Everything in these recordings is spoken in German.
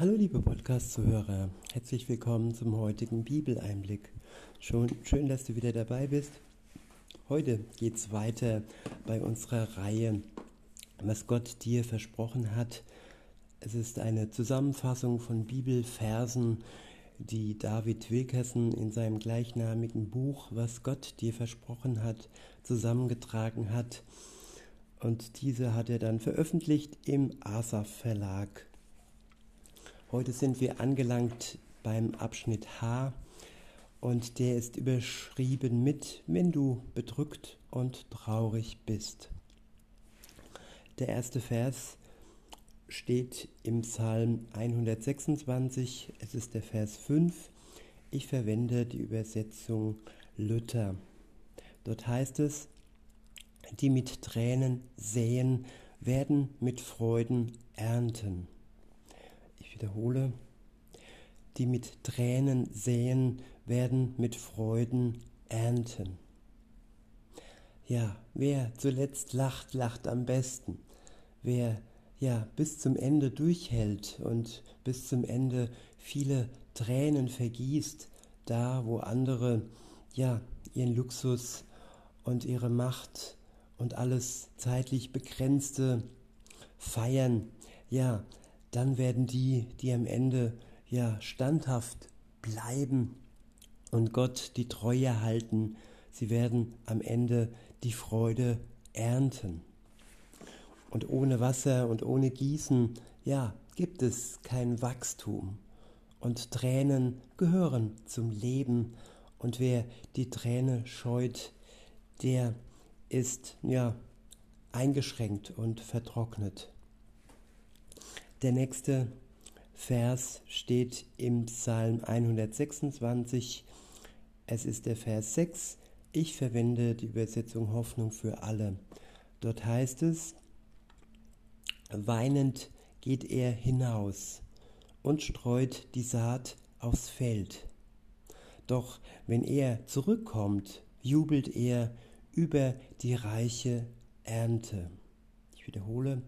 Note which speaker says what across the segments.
Speaker 1: Hallo liebe Podcast-Zuhörer, herzlich willkommen zum heutigen Bibeleinblick. Schon schön, dass du wieder dabei bist. Heute geht es weiter bei unserer Reihe, was Gott dir versprochen hat. Es ist eine Zusammenfassung von Bibelversen, die David Wilkerson in seinem gleichnamigen Buch, was Gott dir versprochen hat, zusammengetragen hat. Und diese hat er dann veröffentlicht im Asaf Verlag. Heute sind wir angelangt beim Abschnitt H und der ist überschrieben mit, wenn du bedrückt und traurig bist. Der erste Vers steht im Psalm 126, es ist der Vers 5. Ich verwende die Übersetzung Luther. Dort heißt es, die mit Tränen säen, werden mit Freuden ernten wiederhole, die mit Tränen säen, werden mit Freuden ernten. Ja, wer zuletzt lacht, lacht am besten. Wer ja bis zum Ende durchhält und bis zum Ende viele Tränen vergießt, da wo andere ja ihren Luxus und ihre Macht und alles zeitlich begrenzte feiern, ja, dann werden die, die am Ende ja standhaft bleiben und Gott die Treue halten, sie werden am Ende die Freude ernten. Und ohne Wasser und ohne Gießen, ja, gibt es kein Wachstum. Und Tränen gehören zum Leben. Und wer die Träne scheut, der ist ja eingeschränkt und vertrocknet. Der nächste Vers steht im Psalm 126. Es ist der Vers 6. Ich verwende die Übersetzung Hoffnung für alle. Dort heißt es, weinend geht er hinaus und streut die Saat aufs Feld. Doch wenn er zurückkommt, jubelt er über die reiche Ernte. Ich wiederhole,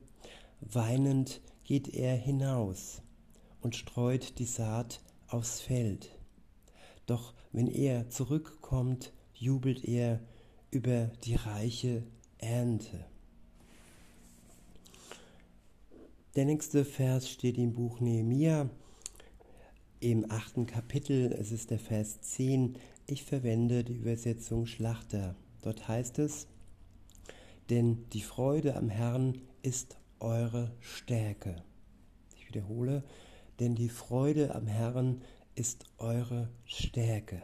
Speaker 1: weinend geht er hinaus und streut die Saat aufs Feld. Doch wenn er zurückkommt, jubelt er über die reiche Ernte. Der nächste Vers steht im Buch Nehemia im achten Kapitel. Es ist der Vers 10. Ich verwende die Übersetzung Schlachter. Dort heißt es, denn die Freude am Herrn ist eure Stärke. Ich wiederhole, denn die Freude am Herrn ist eure Stärke.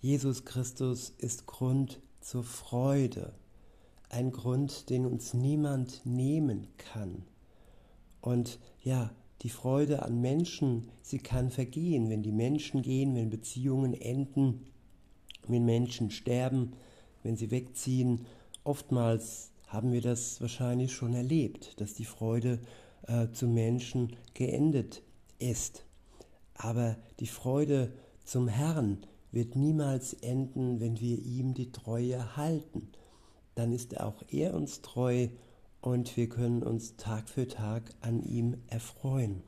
Speaker 1: Jesus Christus ist Grund zur Freude, ein Grund, den uns niemand nehmen kann. Und ja, die Freude an Menschen, sie kann vergehen, wenn die Menschen gehen, wenn Beziehungen enden, wenn Menschen sterben, wenn sie wegziehen. Oftmals haben wir das wahrscheinlich schon erlebt, dass die Freude äh, zum Menschen geendet ist. Aber die Freude zum Herrn wird niemals enden, wenn wir ihm die Treue halten. Dann ist auch er uns treu und wir können uns Tag für Tag an ihm erfreuen.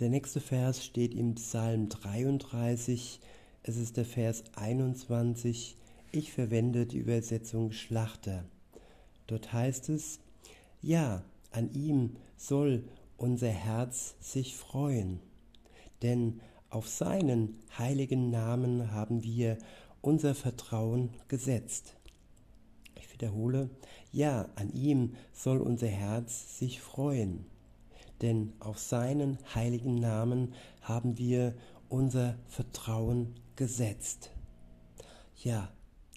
Speaker 1: Der nächste Vers steht im Psalm 33, es ist der Vers 21. Ich verwende die Übersetzung Schlachter. Dort heißt es, ja, an ihm soll unser Herz sich freuen, denn auf seinen heiligen Namen haben wir unser Vertrauen gesetzt. Ich wiederhole, ja, an ihm soll unser Herz sich freuen, denn auf seinen heiligen Namen haben wir unser Vertrauen gesetzt. Ja,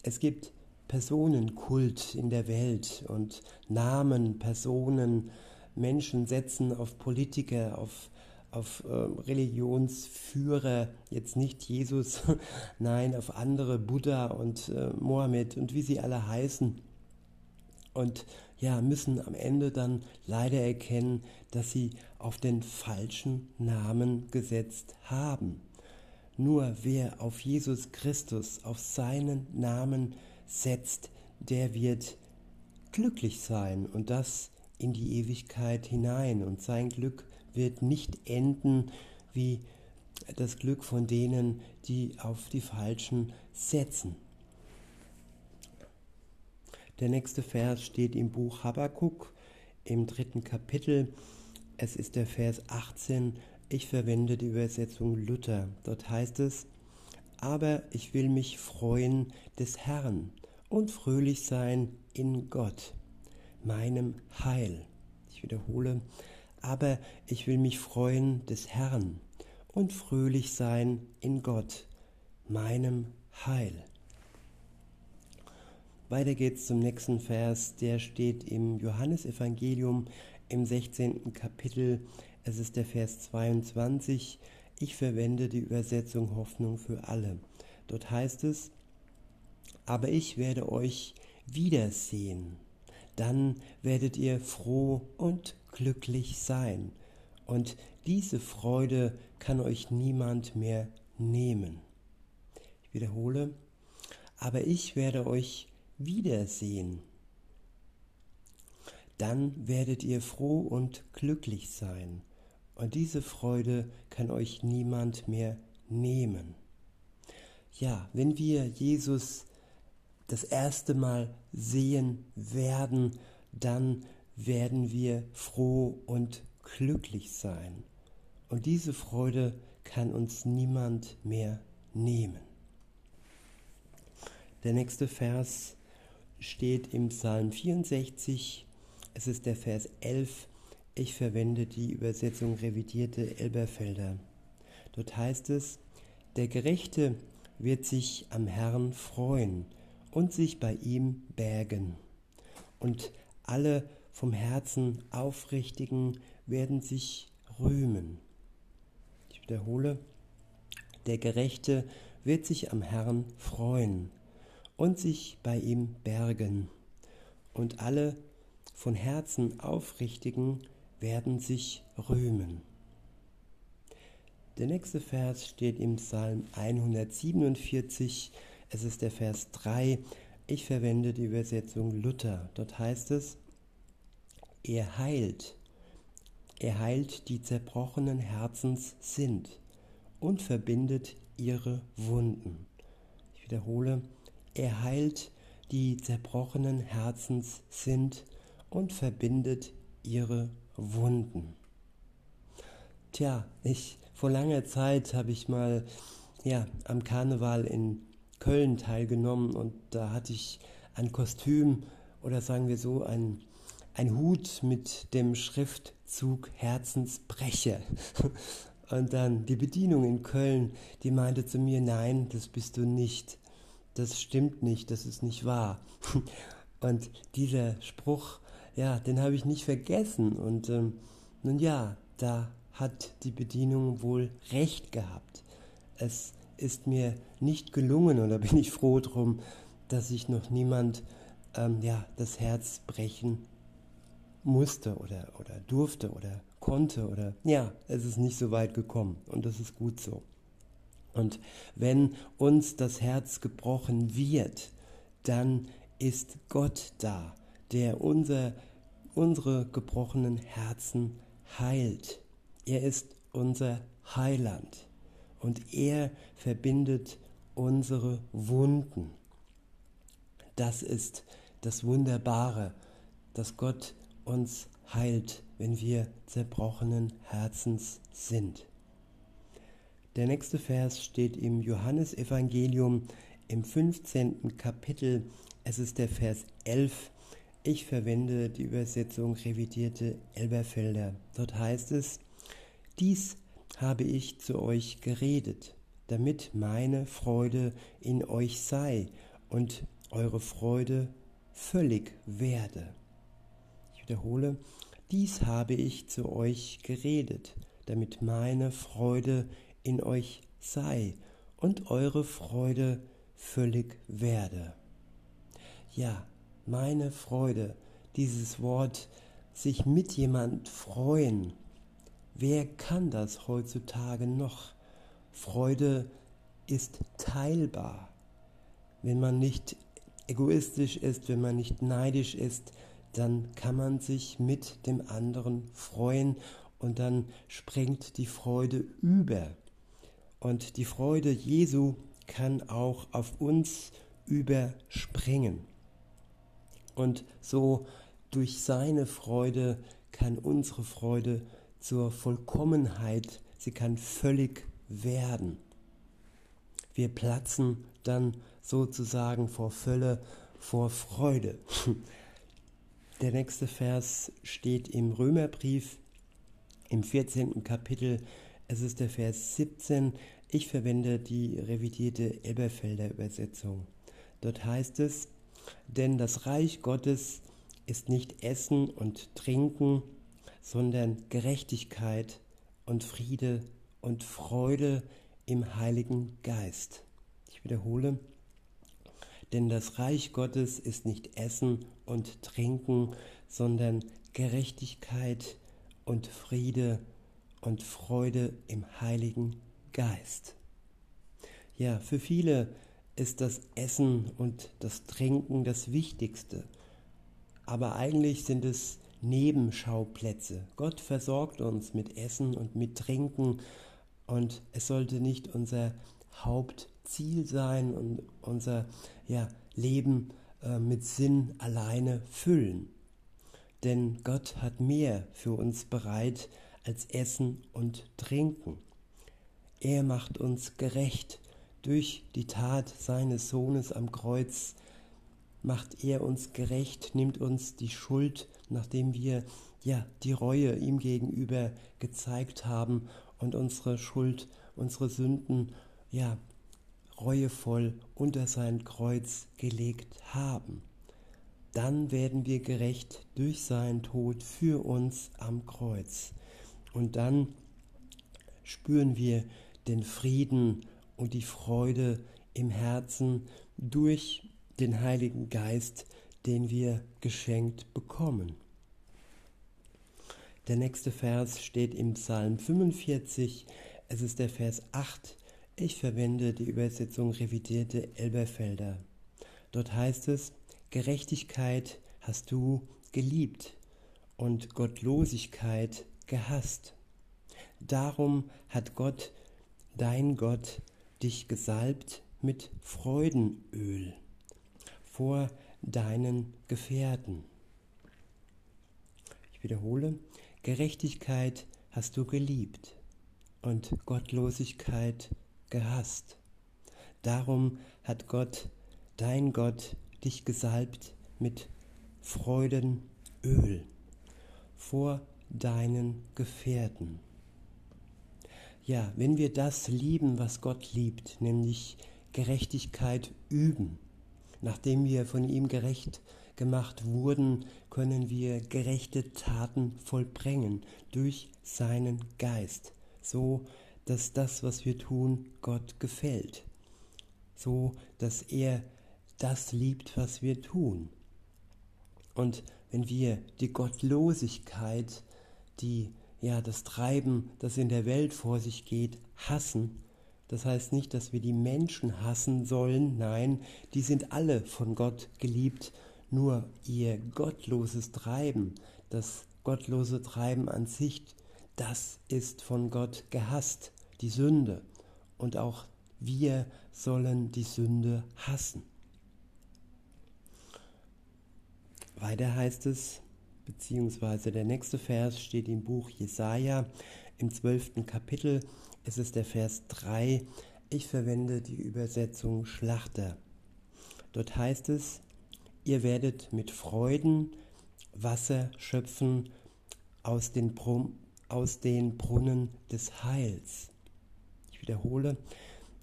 Speaker 1: es gibt Personenkult in der Welt und Namen, Personen, Menschen setzen auf Politiker, auf, auf äh, Religionsführer, jetzt nicht Jesus, nein, auf andere, Buddha und äh, Mohammed und wie sie alle heißen. Und ja, müssen am Ende dann leider erkennen, dass sie auf den falschen Namen gesetzt haben. Nur wer auf Jesus Christus, auf seinen Namen setzt, der wird glücklich sein und das in die Ewigkeit hinein und sein Glück wird nicht enden wie das Glück von denen, die auf die Falschen setzen. Der nächste Vers steht im Buch Habakkuk im dritten Kapitel. Es ist der Vers 18. Ich verwende die Übersetzung Luther. Dort heißt es, aber ich will mich freuen des Herrn und fröhlich sein in Gott, meinem Heil. Ich wiederhole, aber ich will mich freuen des Herrn und fröhlich sein in Gott, meinem Heil. Weiter geht's zum nächsten Vers, der steht im Johannesevangelium im 16. Kapitel. Es ist der Vers 22. Ich verwende die Übersetzung Hoffnung für alle. Dort heißt es, aber ich werde euch wiedersehen. Dann werdet ihr froh und glücklich sein. Und diese Freude kann euch niemand mehr nehmen. Ich wiederhole, aber ich werde euch wiedersehen. Dann werdet ihr froh und glücklich sein, und diese Freude kann euch niemand mehr nehmen. Ja, wenn wir Jesus das erste Mal sehen werden, dann werden wir froh und glücklich sein. Und diese Freude kann uns niemand mehr nehmen. Der nächste Vers steht im Psalm 64. Es ist der Vers 11. Ich verwende die Übersetzung revidierte Elberfelder. Dort heißt es, der Gerechte wird sich am Herrn freuen und sich bei ihm bergen. Und alle vom Herzen Aufrichtigen werden sich rühmen. Ich wiederhole, der Gerechte wird sich am Herrn freuen und sich bei ihm bergen. Und alle von Herzen Aufrichtigen werden sich rühmen. Der nächste Vers steht im Psalm 147. Es ist der Vers 3. Ich verwende die Übersetzung Luther. Dort heißt es, er heilt, er heilt die zerbrochenen Herzens sind und verbindet ihre Wunden. Ich wiederhole, er heilt die zerbrochenen Herzens sind und verbindet ihre Wunden. Tja, ich vor langer Zeit habe ich mal ja, am Karneval in Köln teilgenommen und da hatte ich ein Kostüm oder sagen wir so ein, ein Hut mit dem Schriftzug Herzensbrecher. Und dann die Bedienung in Köln, die meinte zu mir, nein, das bist du nicht das stimmt nicht, das ist nicht wahr. Und dieser Spruch, ja, den habe ich nicht vergessen. Und ähm, nun ja, da hat die Bedienung wohl recht gehabt. Es ist mir nicht gelungen, oder bin ich froh drum, dass sich noch niemand ähm, ja, das Herz brechen musste oder, oder durfte oder konnte oder ja, es ist nicht so weit gekommen und das ist gut so. Und wenn uns das Herz gebrochen wird, dann ist Gott da, der unser, unsere gebrochenen Herzen heilt. Er ist unser Heiland und er verbindet unsere Wunden. Das ist das Wunderbare, dass Gott uns heilt, wenn wir zerbrochenen Herzens sind. Der nächste Vers steht im Johannesevangelium im 15. Kapitel. Es ist der Vers 11. Ich verwende die Übersetzung revidierte Elberfelder. Dort heißt es, dies habe ich zu euch geredet, damit meine Freude in euch sei und eure Freude völlig werde. Ich wiederhole, dies habe ich zu euch geredet, damit meine Freude in euch sei und eure Freude völlig werde. Ja, meine Freude, dieses Wort, sich mit jemand freuen. Wer kann das heutzutage noch? Freude ist teilbar. Wenn man nicht egoistisch ist, wenn man nicht neidisch ist, dann kann man sich mit dem anderen freuen und dann springt die Freude über. Und die Freude Jesu kann auch auf uns überspringen. Und so durch seine Freude kann unsere Freude zur Vollkommenheit, sie kann völlig werden. Wir platzen dann sozusagen vor Fülle, vor Freude. Der nächste Vers steht im Römerbrief im 14. Kapitel. Es ist der Vers 17. Ich verwende die revidierte Elberfelder Übersetzung. Dort heißt es, denn das Reich Gottes ist nicht Essen und Trinken, sondern Gerechtigkeit und Friede und Freude im Heiligen Geist. Ich wiederhole, denn das Reich Gottes ist nicht Essen und Trinken, sondern Gerechtigkeit und Friede und Freude im Heiligen Geist. Ja, für viele ist das Essen und das Trinken das Wichtigste. Aber eigentlich sind es Nebenschauplätze. Gott versorgt uns mit Essen und mit Trinken und es sollte nicht unser Hauptziel sein und unser ja, Leben äh, mit Sinn alleine füllen. Denn Gott hat mehr für uns bereit als Essen und Trinken. Er macht uns gerecht durch die Tat seines Sohnes am Kreuz macht er uns gerecht, nimmt uns die Schuld, nachdem wir ja die Reue ihm gegenüber gezeigt haben und unsere Schuld, unsere Sünden ja reuevoll unter sein Kreuz gelegt haben. Dann werden wir gerecht durch seinen Tod für uns am Kreuz. Und dann spüren wir den Frieden und die Freude im Herzen durch den Heiligen Geist, den wir geschenkt bekommen. Der nächste Vers steht im Psalm 45, es ist der Vers 8. Ich verwende die Übersetzung revidierte Elberfelder. Dort heißt es, Gerechtigkeit hast du geliebt und Gottlosigkeit gehasst. Darum hat Gott, dein Gott, dich gesalbt mit Freudenöl vor deinen Gefährten. Ich wiederhole, Gerechtigkeit hast du geliebt und Gottlosigkeit gehasst. Darum hat Gott, dein Gott, dich gesalbt mit Freudenöl vor deinen Gefährten. Ja, wenn wir das lieben, was Gott liebt, nämlich Gerechtigkeit üben, nachdem wir von ihm gerecht gemacht wurden, können wir gerechte Taten vollbringen durch seinen Geist, so dass das, was wir tun, Gott gefällt, so dass er das liebt, was wir tun. Und wenn wir die Gottlosigkeit, die ja, das Treiben, das in der Welt vor sich geht, hassen. Das heißt nicht, dass wir die Menschen hassen sollen, nein, die sind alle von Gott geliebt, nur ihr gottloses Treiben, das gottlose Treiben an sich, das ist von Gott gehasst, die Sünde. Und auch wir sollen die Sünde hassen. Weiter heißt es, beziehungsweise der nächste Vers steht im Buch Jesaja im zwölften Kapitel. Es ist der Vers 3. Ich verwende die Übersetzung Schlachter. Dort heißt es, ihr werdet mit Freuden Wasser schöpfen aus den, Brum, aus den Brunnen des Heils. Ich wiederhole,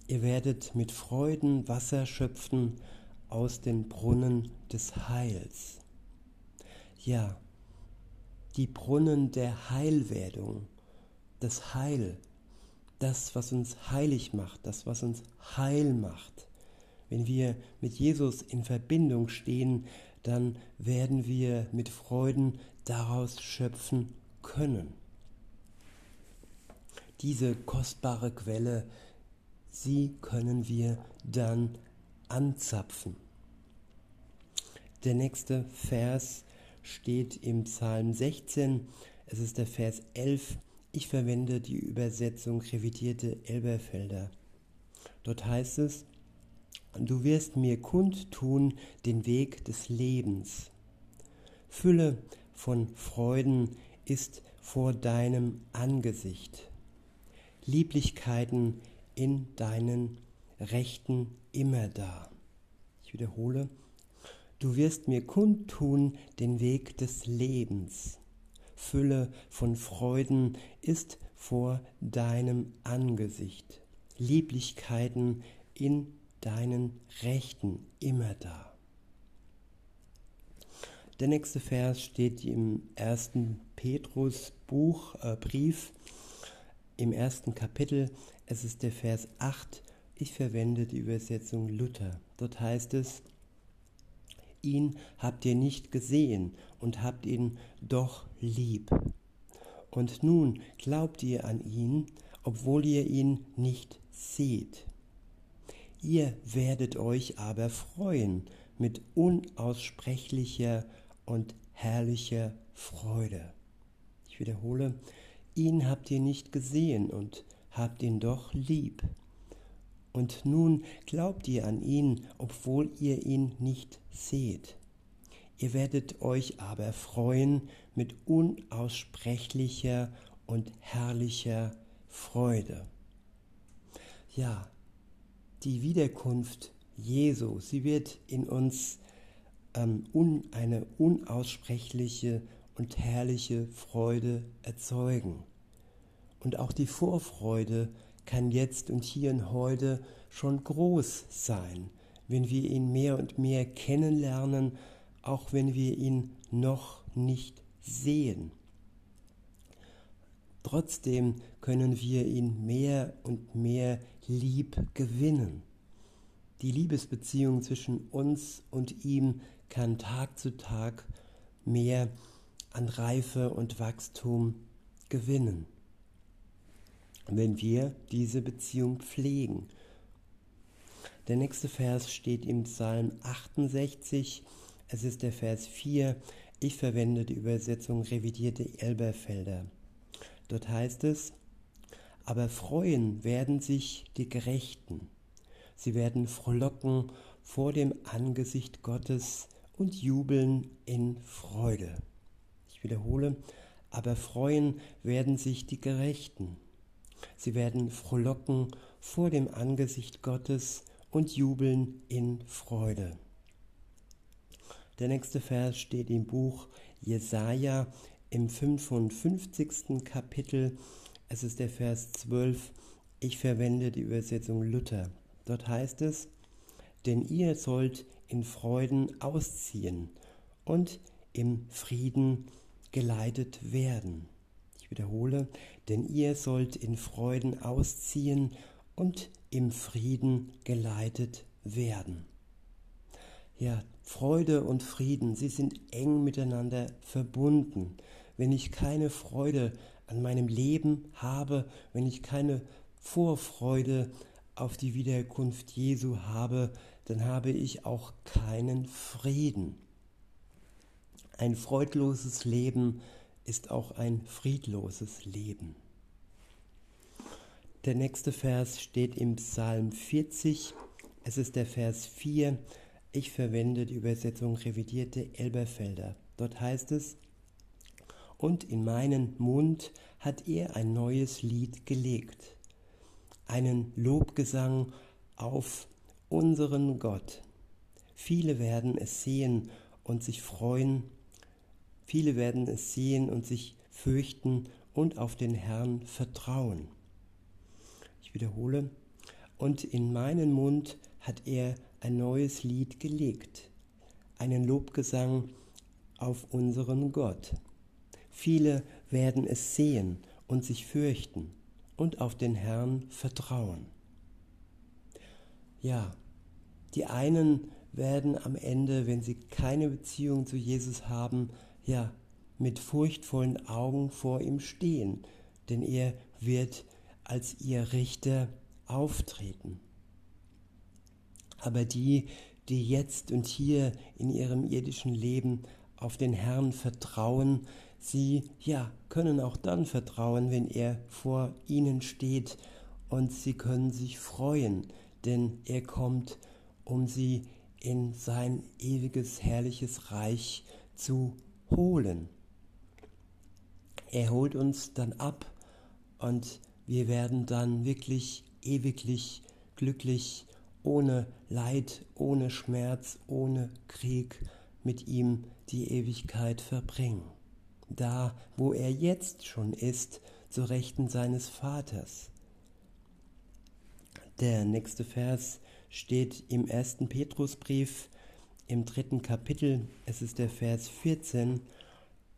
Speaker 1: ihr werdet mit Freuden Wasser schöpfen aus den Brunnen des Heils. Ja, die Brunnen der Heilwerdung, das Heil, das, was uns heilig macht, das, was uns heil macht. Wenn wir mit Jesus in Verbindung stehen, dann werden wir mit Freuden daraus schöpfen können. Diese kostbare Quelle, sie können wir dann anzapfen. Der nächste Vers steht im Psalm 16, es ist der Vers 11, ich verwende die Übersetzung revidierte Elberfelder. Dort heißt es, du wirst mir kundtun den Weg des Lebens. Fülle von Freuden ist vor deinem Angesicht. Lieblichkeiten in deinen Rechten immer da. Ich wiederhole, du wirst mir kundtun den Weg des Lebens. Fülle von Freuden ist vor deinem Angesicht. Lieblichkeiten in deinen Rechten immer da. Der nächste Vers steht im ersten Petrus Buch, äh, Brief, im ersten Kapitel. Es ist der Vers 8. Ich verwende die Übersetzung Luther. Dort heißt es, ihn habt ihr nicht gesehen und habt ihn doch lieb. Und nun glaubt ihr an ihn, obwohl ihr ihn nicht seht. Ihr werdet euch aber freuen mit unaussprechlicher und herrlicher Freude. Ich wiederhole, ihn habt ihr nicht gesehen und habt ihn doch lieb. Und nun glaubt ihr an ihn, obwohl ihr ihn nicht seht. Ihr werdet euch aber freuen mit unaussprechlicher und herrlicher Freude. Ja, die Wiederkunft Jesu, sie wird in uns ähm, un, eine unaussprechliche und herrliche Freude erzeugen. Und auch die Vorfreude kann jetzt und hier und heute schon groß sein, wenn wir ihn mehr und mehr kennenlernen, auch wenn wir ihn noch nicht sehen. Trotzdem können wir ihn mehr und mehr lieb gewinnen. Die Liebesbeziehung zwischen uns und ihm kann Tag zu Tag mehr an Reife und Wachstum gewinnen, wenn wir diese Beziehung pflegen. Der nächste Vers steht im Psalm 68, es ist der Vers 4, ich verwende die Übersetzung revidierte Elberfelder. Dort heißt es, aber freuen werden sich die Gerechten. Sie werden frohlocken vor dem Angesicht Gottes und jubeln in Freude. Ich wiederhole, aber freuen werden sich die Gerechten. Sie werden frohlocken vor dem Angesicht Gottes und jubeln in Freude. Der nächste Vers steht im Buch Jesaja im 55. Kapitel, es ist der Vers 12, ich verwende die Übersetzung Luther. Dort heißt es, denn ihr sollt in Freuden ausziehen und im Frieden geleitet werden. Wiederhole, denn ihr sollt in Freuden ausziehen und im Frieden geleitet werden. Ja, Freude und Frieden, sie sind eng miteinander verbunden wenn ich keine Freude an meinem Leben habe, wenn ich keine Vorfreude auf die Wiederkunft Jesu habe, dann habe ich auch keinen Frieden. Ein freudloses Leben ist auch ein friedloses Leben. Der nächste Vers steht im Psalm 40. Es ist der Vers 4. Ich verwende die Übersetzung revidierte Elberfelder. Dort heißt es, und in meinen Mund hat er ein neues Lied gelegt, einen Lobgesang auf unseren Gott. Viele werden es sehen und sich freuen, viele werden es sehen und sich fürchten und auf den Herrn vertrauen. Ich wiederhole, und in meinen Mund hat er ein neues Lied gelegt, einen Lobgesang auf unseren Gott. Viele werden es sehen und sich fürchten und auf den Herrn vertrauen. Ja, die einen werden am Ende, wenn sie keine Beziehung zu Jesus haben, ja, mit furchtvollen Augen vor ihm stehen, denn er wird als ihr Richter auftreten. Aber die, die jetzt und hier in ihrem irdischen Leben auf den Herrn vertrauen, sie ja können auch dann vertrauen, wenn er vor ihnen steht und sie können sich freuen, denn er kommt, um sie in sein ewiges, herrliches Reich zu holen. Er holt uns dann ab und wir werden dann wirklich ewiglich glücklich, ohne Leid, ohne Schmerz, ohne Krieg mit ihm die Ewigkeit verbringen. Da, wo er jetzt schon ist, zu Rechten seines Vaters. Der nächste Vers steht im ersten Petrusbrief im dritten Kapitel. Es ist der Vers 14.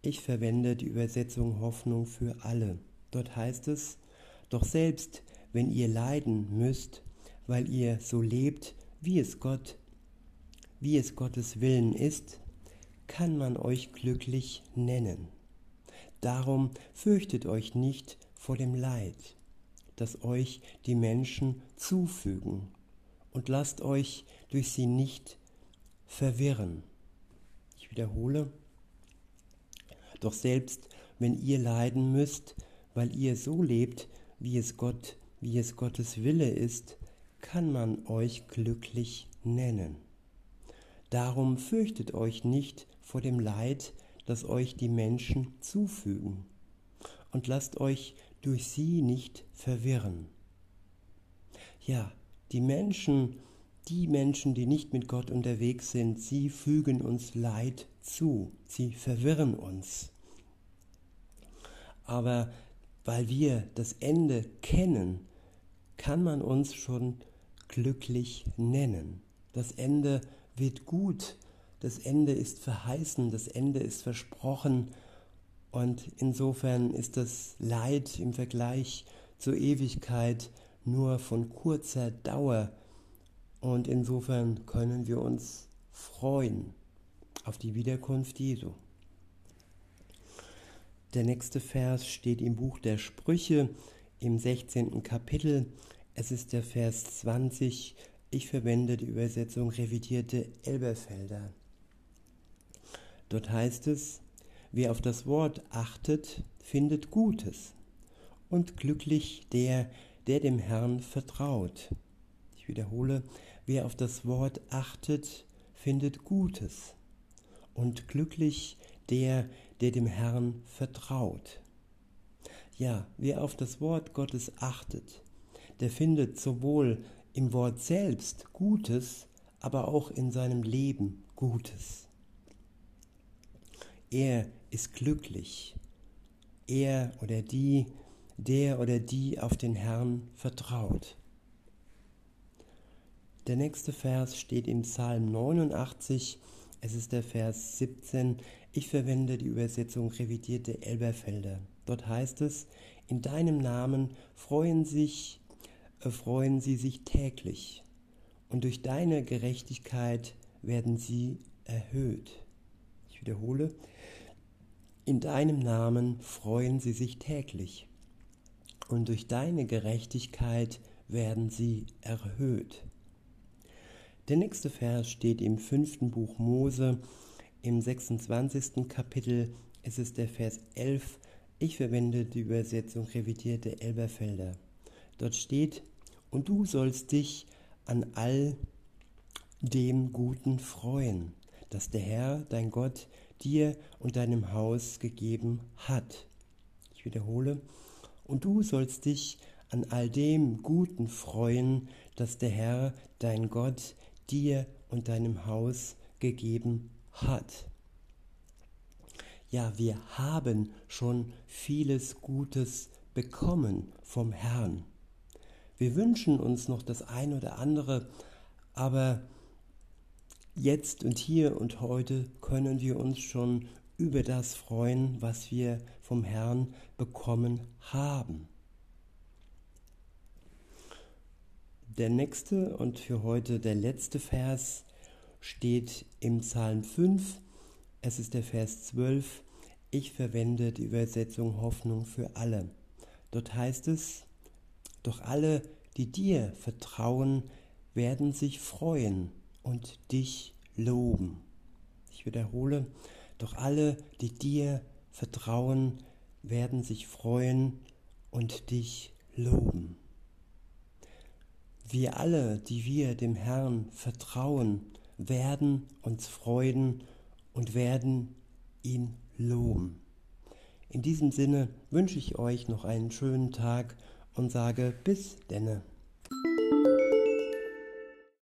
Speaker 1: Ich verwende die Übersetzung Hoffnung für alle. Dort heißt es, doch selbst wenn ihr leiden müsst, weil ihr so lebt, wie es Gott, wie es Gottes Willen ist, kann man euch glücklich nennen. Darum fürchtet euch nicht vor dem Leid, das euch die Menschen zufügen, und lasst euch durch sie nicht verwirren. Ich wiederhole, doch selbst wenn ihr leiden müsst, weil ihr so lebt, wie es Gott, wie es Gottes Wille ist, kann man euch glücklich nennen. Darum fürchtet euch nicht vor dem Leid, das euch die Menschen zufügen, und lasst euch durch sie nicht verwirren. Ja, die Menschen, die Menschen, die nicht mit Gott unterwegs sind, sie fügen uns Leid zu, sie verwirren uns. Aber weil wir das Ende kennen, kann man uns schon glücklich nennen. Das Ende wird gut, das Ende ist verheißen, das Ende ist versprochen und insofern ist das Leid im Vergleich zur Ewigkeit nur von kurzer Dauer und insofern können wir uns freuen auf die Wiederkunft Jesu. Der nächste Vers steht im Buch der Sprüche im 16. Kapitel. Es ist der Vers 20. Ich verwende die Übersetzung revidierte Elberfelder. Dort heißt es, wer auf das Wort achtet, findet Gutes und glücklich der, der dem Herrn vertraut. Ich wiederhole, wer auf das Wort achtet, findet Gutes und glücklich der, der dem Herrn vertraut. Ja, wer auf das Wort Gottes achtet, der findet sowohl im Wort selbst Gutes, aber auch in seinem Leben Gutes. Er ist glücklich. Er oder die, der oder die auf den Herrn vertraut. Der nächste Vers steht im Psalm 89, es ist der Vers 17. Ich verwende die Übersetzung revidierte Elberfelder. Dort heißt es, in deinem Namen freuen sich erfreuen sie sich täglich, und durch deine Gerechtigkeit werden sie erhöht. Ich wiederhole, in deinem Namen freuen sie sich täglich, und durch deine Gerechtigkeit werden sie erhöht. Der nächste Vers steht im fünften Buch Mose, im 26. Kapitel. Es ist der Vers 11. Ich verwende die Übersetzung revidierte Elberfelder. Dort steht, und du sollst dich an all dem Guten freuen, das der Herr, dein Gott, dir und deinem Haus gegeben hat. Ich wiederhole, und du sollst dich an all dem Guten freuen, das der Herr, dein Gott, dir und deinem Haus gegeben hat. Ja, wir haben schon vieles Gutes bekommen vom Herrn. Wir wünschen uns noch das eine oder andere, aber jetzt und hier und heute können wir uns schon über das freuen, was wir vom Herrn bekommen haben. Der nächste und für heute der letzte Vers steht im Psalm 5. Es ist der Vers 12. Ich verwende die Übersetzung Hoffnung für alle. Dort heißt es, doch alle, die dir vertrauen, werden sich freuen und dich loben. Ich wiederhole, Doch alle, die dir vertrauen, werden sich freuen und dich loben. Wir alle, die wir dem Herrn vertrauen, werden uns freuen und werden ihn loben. In diesem Sinne wünsche ich euch noch einen schönen Tag und sage bis denne.